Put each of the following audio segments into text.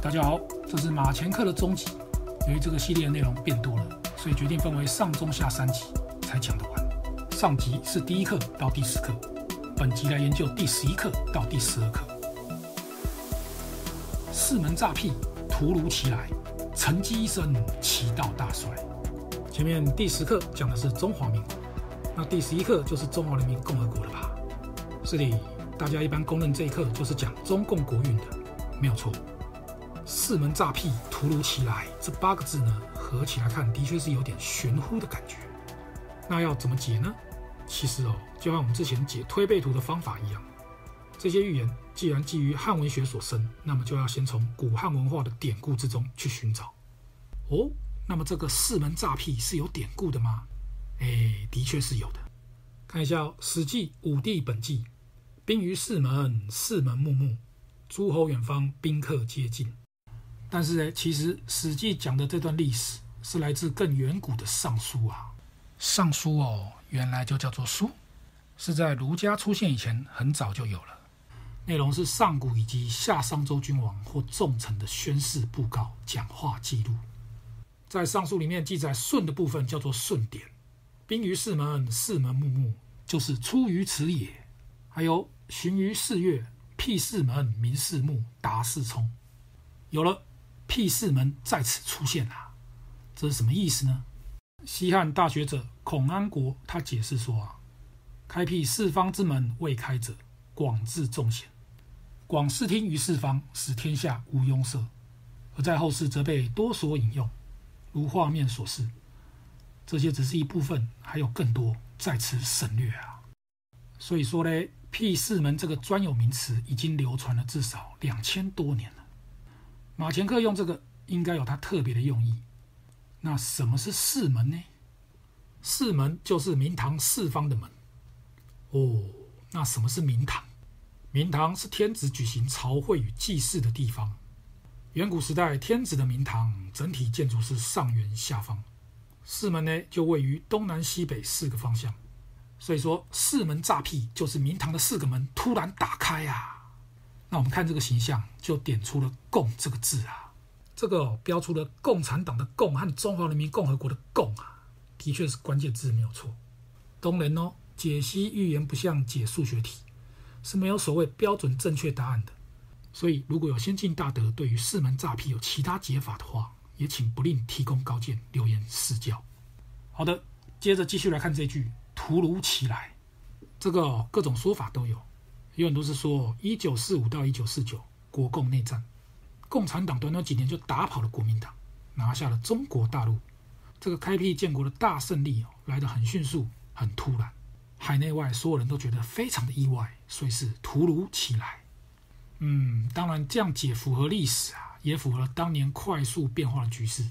大家好，这是马前课的终集。由于这个系列的内容变多了，所以决定分为上中下三集才讲得完。上集是第一课到第十课，本集来研究第十一课到第十二课。四门诈屁，突如其来，沉寂一生，其道大衰。前面第十课讲的是中华民国，那第十一课就是中华人民共和国了吧？这里，大家一般公认这一课就是讲中共国运的，没有错。四门诈屁突如其来，这八个字呢，合起来看的确是有点玄乎的感觉。那要怎么解呢？其实哦，就像我们之前解推背图的方法一样，这些预言既然基于汉文学所生，那么就要先从古汉文化的典故之中去寻找。哦，那么这个四门诈屁是有典故的吗？哎，的确是有的。看一下《史记·武帝本纪》，兵于四门，四门木木，诸侯远方，宾客皆进。但是呢，其实《史记》讲的这段历史是来自更远古的《尚书》啊，《尚书》哦，原来就叫做书，是在儒家出现以前很早就有了。内容是上古以及夏商周君王或重臣的宣誓、布告、讲话记录。在《尚书》里面记载舜的部分叫做舜典，兵于四门，四门穆穆，就是出于此也。还有循于四月，辟四门，明四木，达四冲，有了。辟四门在此出现了，这是什么意思呢？西汉大学者孔安国他解释说啊，开辟四方之门未开者，广治众贤，广视听于四方，使天下无壅塞。而在后世则被多所引用，如画面所示。这些只是一部分，还有更多在此省略啊。所以说呢，辟四门这个专有名词已经流传了至少两千多年了。马前课用这个应该有它特别的用意。那什么是四门呢？四门就是明堂四方的门。哦，那什么是明堂？明堂是天子举行朝会与祭祀的地方。远古时代，天子的明堂整体建筑是上圆下方，四门呢就位于东南西北四个方向。所以说，四门诈屁就是明堂的四个门突然打开呀、啊。那我们看这个形象，就点出了“共”这个字啊，这个、标出了共产党的“共”和中华人民共和国的“共”啊，的确是关键字，没有错。当然哦，解析预言不像解数学题，是没有所谓标准正确答案的。所以，如果有先进大德对于四门诈骗有其他解法的话，也请不吝提供高见，留言赐教。好的，接着继续来看这句“突如其来”，这个、各种说法都有。有很多是说，一九四五到一九四九国共内战，共产党短短几年就打跑了国民党，拿下了中国大陆。这个开辟建国的大胜利哦，来得很迅速，很突然，海内外所有人都觉得非常的意外，所以是突如其来。嗯，当然这样解符合历史啊，也符合了当年快速变化的局势。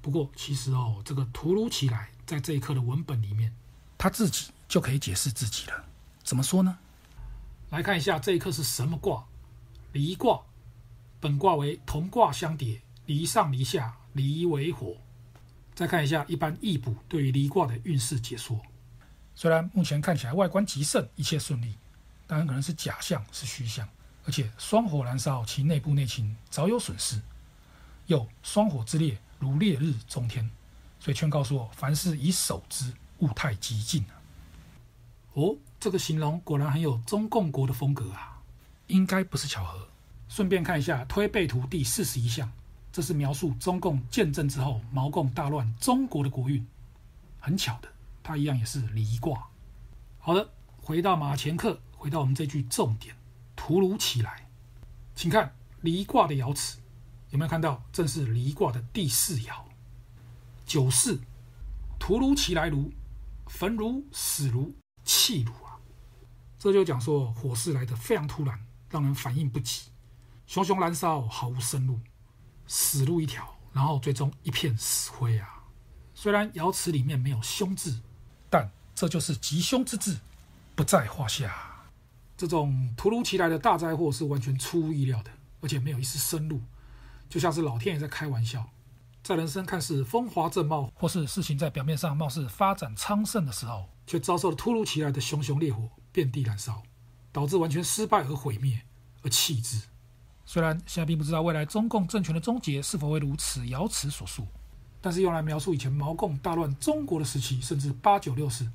不过其实哦，这个突如其来，在这一刻的文本里面，他自己就可以解释自己了。怎么说呢？来看一下这一课是什么卦？离卦。本卦为同卦相叠，离上离下，离为火。再看一下一般易卜对于离卦的运势解说。虽然目前看起来外观极盛，一切顺利，但很可能是假象，是虚象，而且双火燃烧，其内部内情早有损失。又双火之烈，如烈日中天，所以劝告说，凡事以守之，勿太激进。哦。这个形容果然很有中共国的风格啊，应该不是巧合。顺便看一下推背图第四十一象，这是描述中共建政之后毛共大乱中国的国运。很巧的，它一样也是离卦。好的，回到马前课，回到我们这句重点，突如其来，请看离卦的爻辞，有没有看到？正是离卦的第四爻，九四，突如其来如，焚如，死如，弃如。这就讲说，火势来得非常突然，让人反应不及，熊熊燃烧，毫无生路，死路一条，然后最终一片死灰啊！虽然爻辞里面没有凶字，但这就是吉凶之至，不在话下。这种突如其来的大灾祸是完全出乎意料的，而且没有一丝生路，就像是老天爷在开玩笑。在人生看似风华正茂，或是事情在表面上貌似发展昌盛的时候，却遭受了突如其来的熊熊烈火。遍地燃烧，导致完全失败而毁灭而弃之。虽然现在并不知道未来中共政权的终结是否会如此瑶池所述，但是用来描述以前毛共大乱中国的时期，甚至八九六四，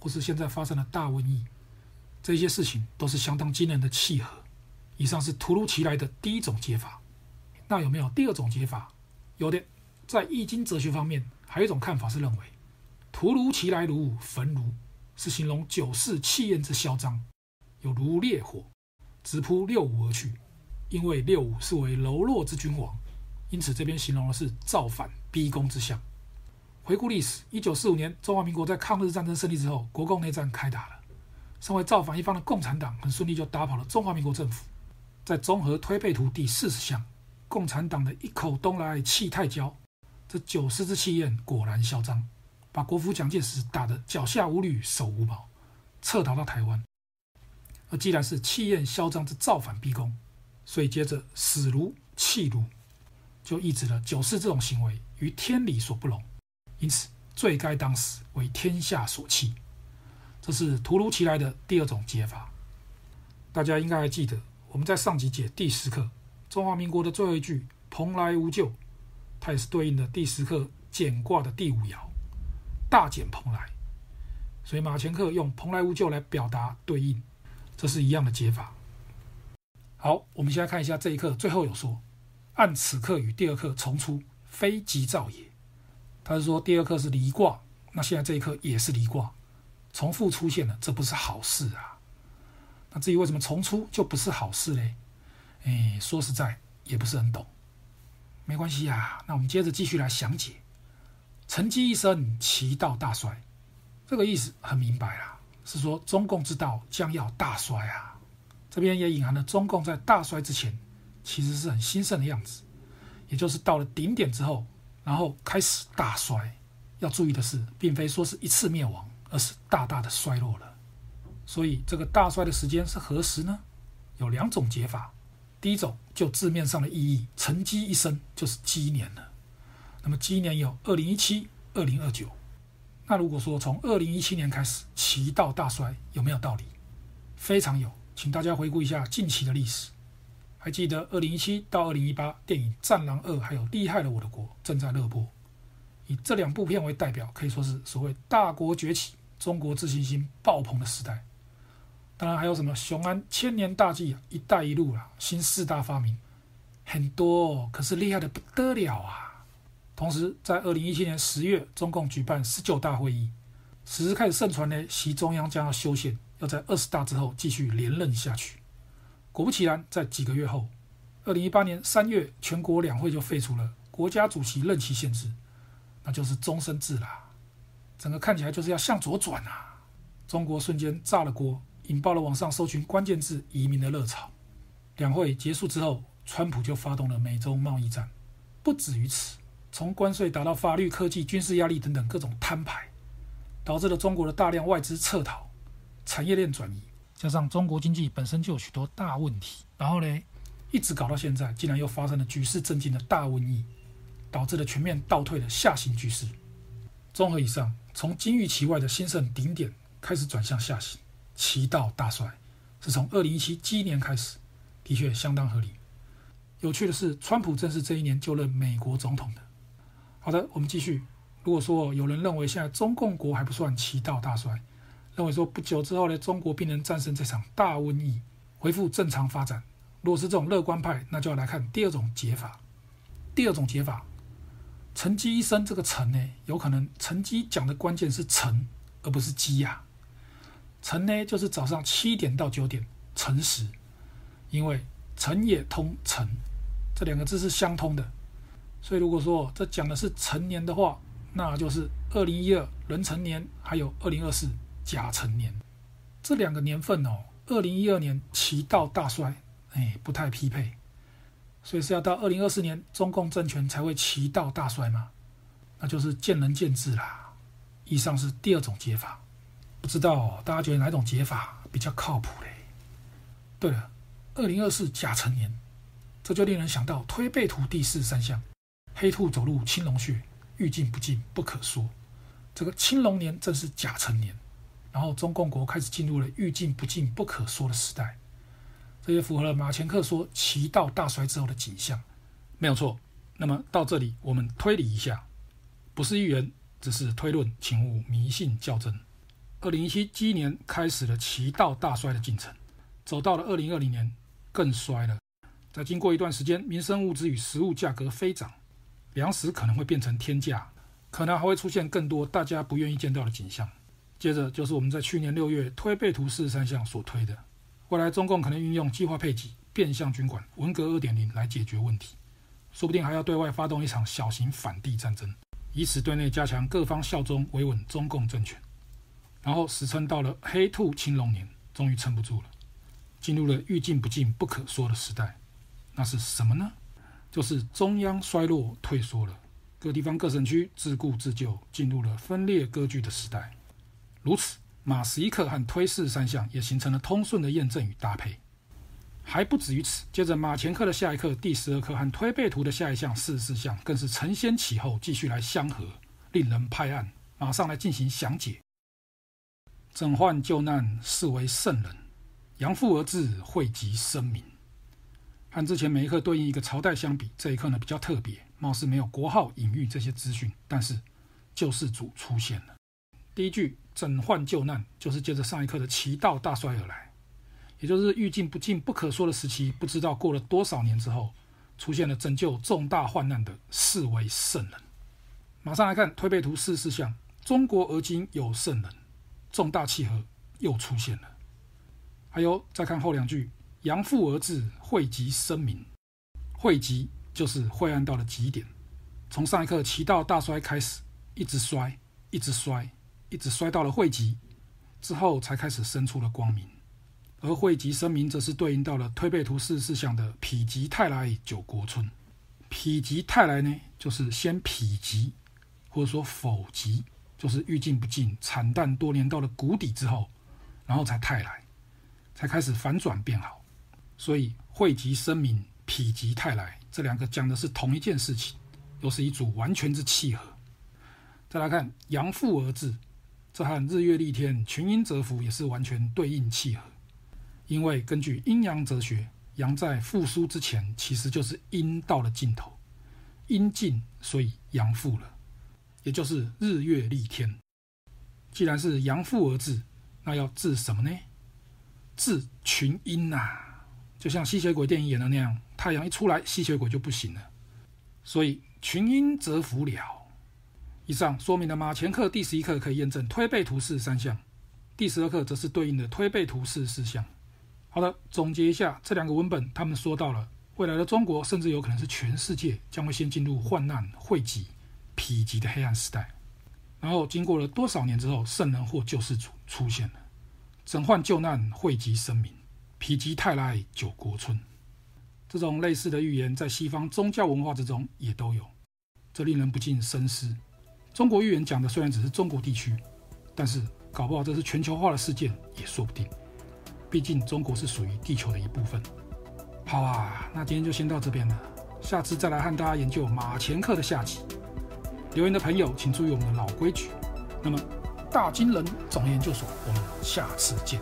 或是现在发生的大瘟疫，这些事情都是相当惊人的契合。以上是突如其来的第一种解法，那有没有第二种解法？有的，在易经哲学方面，还有一种看法是认为，突如其来如焚炉，是形容九世气焰之嚣张，有如烈火直扑六五而去。因为六五是为柔弱之君王，因此这边形容的是造反逼宫之象。回顾历史，一九四五年中华民国在抗日战争胜利之后，国共内战开打了，身为造反一方的共产党很顺利就打跑了中华民国政府。在综合推背图第四十象，共产党的一口东来气太骄，这九世之气焰果然嚣张，把国父蒋介石打得脚下无履手无毛，撤逃到台湾。而既然是气焰嚣张之造反逼宫，所以接着死如弃如，就抑制了九世这种行为与天理所不容，因此罪该当死，为天下所弃。这是突如其来的第二种解法，大家应该还记得。我们在上集解第十课中华民国的最后一句“蓬莱无咎”，它也是对应的第十课简卦的第五爻“大简蓬莱”，所以马前课用“蓬莱无咎”来表达对应，这是一样的解法。好，我们现在看一下这一课最后有说：“按此课与第二课重出，非吉兆也。”他是说第二课是离卦，那现在这一课也是离卦，重复出现了，这不是好事啊。那至于为什么重出就不是好事嘞？哎，说实在也不是很懂。没关系呀，那我们接着继续来详解。成绩一生，其道大衰，这个意思很明白啦，是说中共之道将要大衰啊。这边也隐含了中共在大衰之前其实是很兴盛的样子，也就是到了顶点之后，然后开始大衰。要注意的是，并非说是一次灭亡，而是大大的衰落了。所以，这个大衰的时间是何时呢？有两种解法。第一种，就字面上的意义，成绩一生就是鸡年了。那么鸡年有二零一七、二零二九。那如果说从二零一七年开始，其道大衰，有没有道理？非常有。请大家回顾一下近期的历史，还记得二零一七到二零一八电影《战狼二》还有《厉害了我的国》正在热播，以这两部片为代表，可以说是所谓大国崛起、中国自信心爆棚的时代。当然还有什么雄安千年大计啊，一带一路啊，新四大发明，很多，哦可是厉害的不得了啊！同时，在二零一七年十月，中共举办十九大会议，此时开始盛传呢，习中央将要修宪，要在二十大之后继续连任下去。果不其然，在几个月后，二零一八年三月，全国两会就废除了国家主席任期限制，那就是终身制啦。整个看起来就是要向左转啊！中国瞬间炸了锅。引爆了网上搜寻关键字移民的热潮。两会结束之后，川普就发动了美洲贸易战。不止于此，从关税打到法律、科技、军事压力等等各种摊牌，导致了中国的大量外资撤逃、产业链转移，加上中国经济本身就有许多大问题。然后呢，一直搞到现在，竟然又发生了举世震惊的大瘟疫，导致了全面倒退的下行局势。综合以上，从金玉其外的兴盛顶点开始转向下行。其道大衰，是从二零一七鸡年开始，的确相当合理。有趣的是，川普正是这一年就任美国总统的。好的，我们继续。如果说有人认为现在中共国还不算其道大衰，认为说不久之后呢，中国必能战胜这场大瘟疫，恢复正常发展。如果是这种乐观派，那就要来看第二种解法。第二种解法，成绩一生这个成呢，有可能成绩讲的关键是成，而不是绩呀、辰呢，就是早上七点到九点辰时，因为辰也通辰，这两个字是相通的，所以如果说这讲的是辰年的话，那就是二零一二壬辰年，还有二零二四甲辰年，这两个年份哦，二零一二年其道大衰，哎，不太匹配，所以是要到二零二四年中共政权才会其道大衰嘛，那就是见仁见智啦。以上是第二种解法。不知道大家觉得哪种解法比较靠谱嘞？对了，二零二四甲辰年，这就令人想到推背图第四三象，黑兔走入青龙穴，欲尽不尽不可说。这个青龙年正是甲辰年，然后中共国开始进入了欲尽不尽不可说的时代。这也符合了马前克说齐道大衰之后的景象，没有错。那么到这里，我们推理一下，不是预言，只是推论，请勿迷信较真。二零一七鸡年开始了齐道大衰的进程，走到了二零二零年更衰了。在经过一段时间，民生物资与食物价格飞涨，粮食可能会变成天价，可能还会出现更多大家不愿意见到的景象。接着就是我们在去年六月推背图四十三项所推的，未来中共可能运用计划配给、变相军管、文革二点零来解决问题，说不定还要对外发动一场小型反帝战争，以此对内加强各方效忠、维稳中共政权。然后史称到了黑兔青龙年，终于撑不住了，进入了欲进不进、不可说的时代。那是什么呢？就是中央衰落退缩了，各地方各省区自顾自救，进入了分裂割据的时代。如此，马十一课和推四十三项也形成了通顺的验证与搭配。还不止于此，接着马前课的下一课第十二课和推背图的下一项四十四项，更是承先启后，继续来相合，令人拍案。马上来进行详解。拯患救难，视为圣人；阳复而治，惠及生民。和之前每一课对应一个朝代相比，这一课呢比较特别，貌似没有国号、隐喻这些资讯，但是救世主出现了。第一句“拯患救难”就是接着上一课的齐道大衰而来，也就是欲进不进、不可说的时期。不知道过了多少年之后，出现了拯救重大患难的四位圣人。马上来看推背图四十四象，中国而今有圣人。重大契合又出现了，还有再看后两句，阳复而治，惠及生民。惠及就是晦暗到了极点，从上一课齐道大衰开始，一直衰，一直衰，一直衰到了惠及之后，才开始生出了光明。而惠及生民，则是对应到了推背图四十四象的否极泰来九国春。否极泰来呢，就是先否极，或者说否极。就是欲进不进，惨淡多年到了谷底之后，然后才泰来，才开始反转变好。所以惠及生民，否极泰来这两个讲的是同一件事情，又是一组完全之契合。再来看阳复而至，这和日月丽天、群阴蛰伏也是完全对应契合。因为根据阴阳哲学，阳在复苏之前，其实就是阴到了尽头，阴尽，所以阳复了。也就是日月丽天，既然是阳复而治，那要治什么呢？治群阴呐、就像吸血鬼电影演的那样，太阳一出来，吸血鬼就不行了。所以群阴则伏了。以上说明了马前课第十一课可以验证推背图四三项，第十二课则是对应的推背图四四项。好的，总结一下这两个文本，他们说到了未来的中国，甚至有可能是全世界，将会先进入患难汇集。否极的黑暗时代，然后经过了多少年之后，圣人或救世主出现了，拯患救难，惠及生民，否极泰来，九国春。这种类似的预言在西方宗教文化之中也都有，这令人不禁深思。中国预言讲的虽然只是中国地区，但是搞不好这是全球化的事件也说不定。毕竟中国是属于地球的一部分。好啊，那今天就先到这边了，下次再来和大家研究马前课的下集。留言的朋友，请注意我们的老规矩。那么，大金人总研究所，我们下次见。